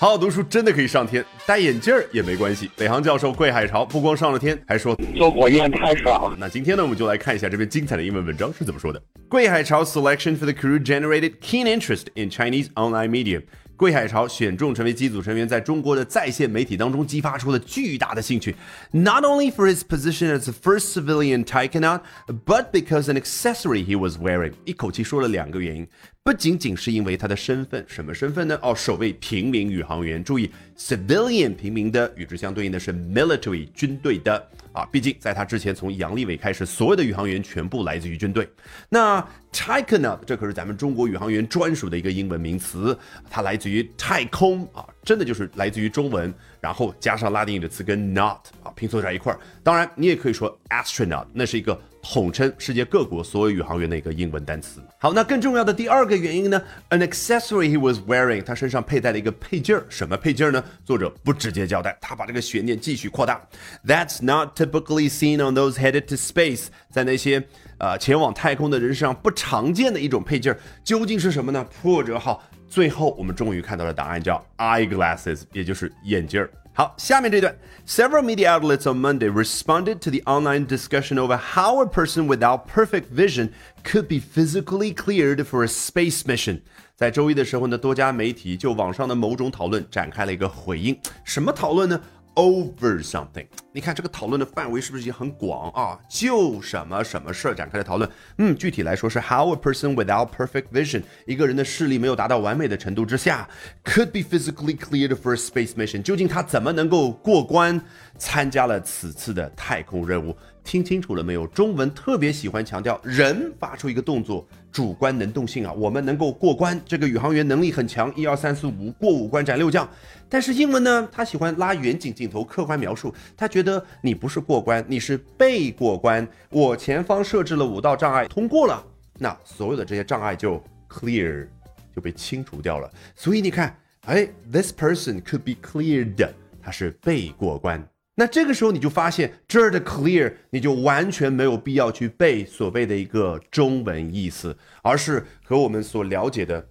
好好读书真的可以上天，戴眼镜儿也没关系。北航教授桂海潮不光上了天，还说坐火箭太爽了。那今天呢，我们就来看一下这篇精彩的英文文章是怎么说的。桂海潮 selection for the crew generated keen interest in Chinese online media。桂海潮选中成为机组成员，在中国的在线媒体当中激发出了巨大的兴趣。Not only for his position as the first civilian taikonaut, but because an accessory he was wearing。一口气说了两个原因，不仅仅是因为他的身份，什么身份呢？哦，首位平民宇航员。注意，civilian 平民的与之相对应的是 military 军队的啊。毕竟在他之前，从杨利伟开始，所有的宇航员全部来自于军队。那 taikonaut 这可是咱们中国宇航员专属的一个英文名词，它来自于太空啊，真的就是来自于中文，然后加上拉丁语的词根 not 啊，拼凑在一块儿。当然，你也可以说 astronaut，那是一个统称世界各国所有宇航员的一个英文单词。好，那更重要的第二个原因呢，an accessory he was wearing，他身上佩戴了一个配件儿，什么配件儿呢？作者不直接交代，他把这个悬念继续扩大。That's not typically seen on those headed to space，在那些呃前往太空的人身上不常见的一种配件儿，究竟是什么呢？破折号。最后，我们终于看到了答案，叫 eyeglasses，也就是眼镜儿。好，下面这段，several media outlets on Monday responded to the online discussion over how a person without perfect vision could be physically cleared for a space mission。在周一的时候呢，多家媒体就网上的某种讨论展开了一个回应。什么讨论呢？over something， 你看这个讨论的范围是不是已经很广啊？就什么什么事儿展开的讨论？嗯，具体来说是 how a person without perfect vision，一个人的视力没有达到完美的程度之下，could be physically cleared for a space mission，究竟他怎么能够过关，参加了此次的太空任务？听清楚了没有？中文特别喜欢强调人发出一个动作，主观能动性啊，我们能够过关，这个宇航员能力很强，一二三四五过五关斩六将。但是英文呢，他喜欢拉远景镜头，客观描述，他觉得你不是过关，你是被过关。我前方设置了五道障碍，通过了，那所有的这些障碍就 clear 就被清除掉了。所以你看，哎，this person could be cleared，他是被过关。那这个时候你就发现这儿的 clear，你就完全没有必要去背所谓的一个中文意思，而是和我们所了解的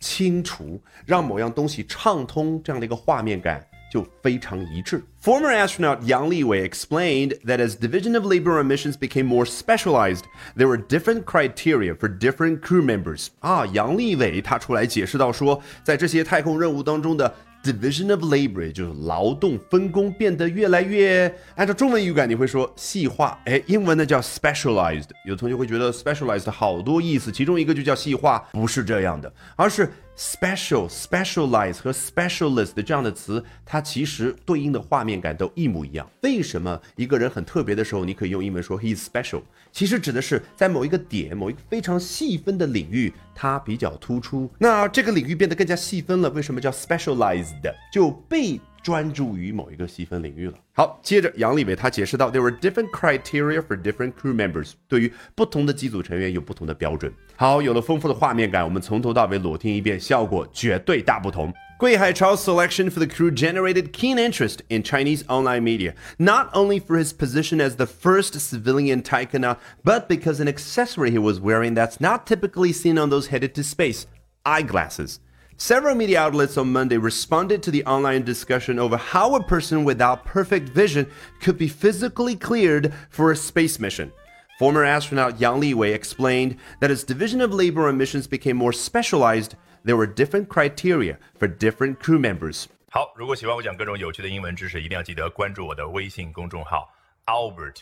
清除，让某样东西畅通这样的一个画面感就非常一致。Former astronaut Yang Liwei explained that as division of labor on missions became more specialized, there were different criteria for different crew members. 啊，杨利伟他出来解释到说，在这些太空任务当中的 division of labor 就是劳动分工变得越来越，按照中文语感你会说细化，哎，英文呢叫 specialized。有同学会觉得 specialized 好多意思，其中一个就叫细化，不是这样的，而是 special、specialize 和 specialist 这样的词，它其实对应的画面感都一模一样。为什么一个人很特别的时候，你可以用英文说 he's special？其实指的是在某一个点、某一个非常细分的领域，它比较突出。那这个领域变得更加细分了，为什么叫 specialized？就被专注于某一个细分领域了。好，接着杨利伟他解释到，there were different criteria for different crew members。对于不同的机组成员有不同的标准。好，有了丰富的画面感，我们从头到尾裸听一遍，效果绝对大不同。Gui Haichao's selection for the crew generated keen interest in Chinese online media, not only for his position as the first civilian taikonaut, but because an accessory he was wearing that's not typically seen on those headed to space eyeglasses. Several media outlets on Monday responded to the online discussion over how a person without perfect vision could be physically cleared for a space mission. Former astronaut Yang Liwei explained that as division of labor on missions became more specialized, there were different criteria for different crew members. 好，如果喜欢我讲各种有趣的英文知识，一定要记得关注我的微信公众号 Albert